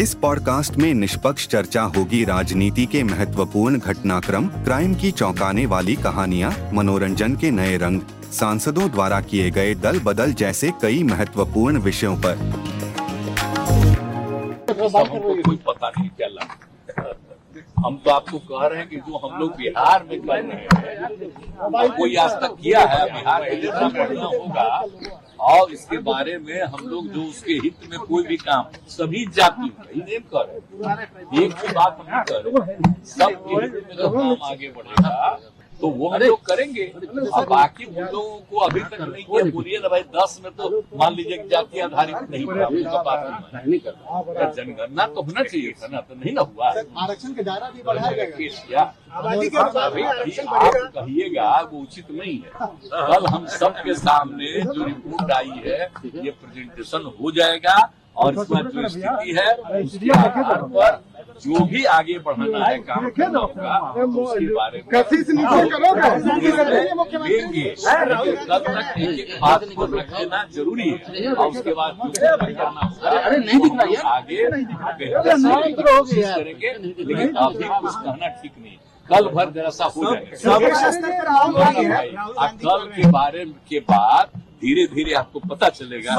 इस पॉडकास्ट में निष्पक्ष चर्चा होगी राजनीति के महत्वपूर्ण घटनाक्रम क्राइम की चौंकाने वाली कहानियाँ मनोरंजन के नए रंग सांसदों द्वारा किए गए दल बदल जैसे कई महत्वपूर्ण विषयों पर। कोई पता नहीं चला हम तो आपको कह रहे हैं कि जो हम लोग बिहार में कर रहे हैं कोई आज तक किया है? बिहार में जितना बढ़िया होगा और इसके बारे में हम लोग जो उसके हित में कोई भी काम, सभी जाति नेम कर रहे एक भी बात नहीं कर रहे। हित में जो काम आगे बढ़ेगा। तो वो हम लोग करेंगे। और बाकी उन लोगों को अभी तक नहीं किया बोलिए ना भाई दस में तो मान लीजिए कि जाति आधारित नहीं है। जनगणना तो होना चाहिए था ना तो नहीं ना हुआ। आरक्षण का दायरा भी बढ़ाया गया। आप कहिएगा वो उचित नहीं है। कल हम सबके सामने जो रिपोर्ट आई है ये प्रेजेंटेशन हो जाएगा और इसमें जो स्थिति है उसके आधार पर जो भी आगे बढ़ाना है काम करना होगा उसके बारे में कसी से नीचे करोगे? देंगे तब तक एक एक बात को रख लेना ज़रूरी है। और उसके बाद जो भी करना होगा। अरे नहीं दिख रहा आगे कोशिश करेंगे लेकिन अभी कुछ कहना ठीक नहीं। कल भर जरा सा हो जाएगा कल के बारे के बाद धीरे धीरे आपको पता चलेगा।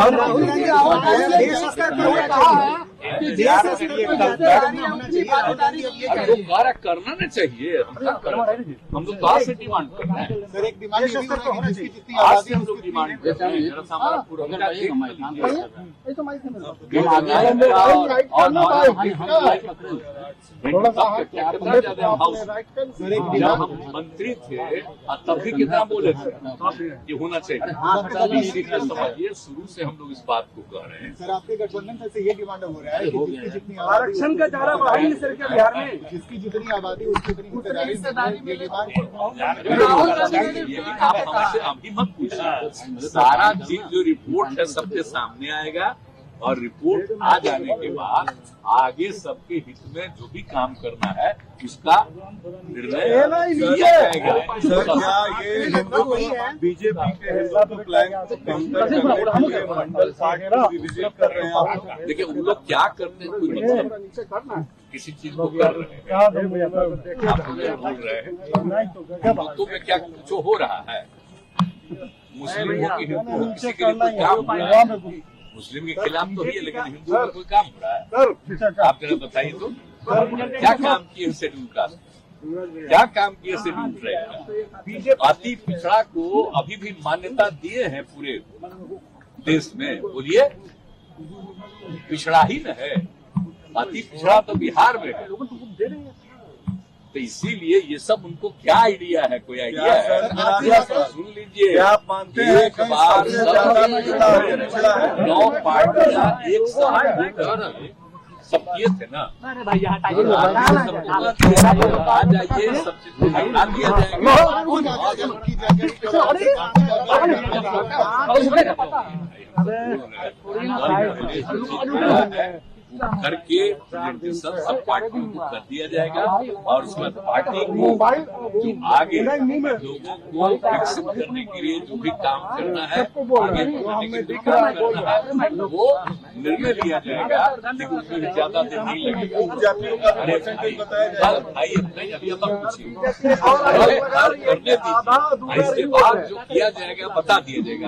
कार्य करना ना चाहिए हम हैं? लोग कहाँ से डिमांड कर रहे हैं। सर एक डिमांड ये भी होना चाहिए। कि जितनी आज आबादी से हम लोग डिमांड कर रहे हैं। हमारा डिमांड हम मंत्री थे और तब भी कितना बोले थे? कि होना चाहिए। हाँ, समझिए शुरू से हम लोग इस बात को कह रहे हैं। सर आपके गठबंधन से ये डिमांड हो रहा है हो गया जितनी आरक्षण का चारा बढ़ाई है सर क्या बिहार में। जिसकी जितनी आबादी उसकी उतनी आप हमसे अभी मत पूछिए। सारा चीज़ जो रिपोर्ट है सबके सामने आएगा। और रिपोर्ट आ जाने के बाद आगे सबके हित में जो भी काम करना है उसका निर्णय लिया जाएगा। सर क्या ये हिंदू बीजेपी के मंडल कर रहे हैं देखिए वो लोग क्या करते हैं? कोई मतलब किसी चीज़ को कर रहे हैं? आप बोल रहे हैं। हिंदुत्व में क्या कुछ हो रहा है? मुस्लिम हो कि हिंदू हो किसी के लिए है। मुस्लिम के खिलाफ तो ही है लेकिन हिंदू का कोई काम हो रहा है। आप जरा बताइए तो क्या काम किए शेड्यूल कास्ट क्या काम किए शेड्यूल ट्राइब का अति पिछड़ा को अभी भी मान्यता दिए हैं पूरे देश में। बोलिए पिछड़ा ही न है। अति पिछड़ा तो बिहार में है। तो इसीलिए ये सब उनको क्या आइडिया है कोई आइडिया है सर। सुन लीजिए आप मानते हैं एक बार सब है, है? नौ पार्टियाँ एक साथ होकर सब किए थे ना आ जाइए सब चीज़ को हटा दिया जाएगा करके प्रेजेंटेशन सब पार्टियों को कर दिया जाएगा और बाद पार्टी को जो आगे लोगों को विकसित करने के लिए जो भी काम करना है, आगे काम करना है, वो निर्णय लिया जाएगा। लेकिन उसमें ज़्यादा दिन नहीं लगेगा। अरे भाई करने दीजिए। इसके बाद जो किया जाएगा, बता दिया जाएगा।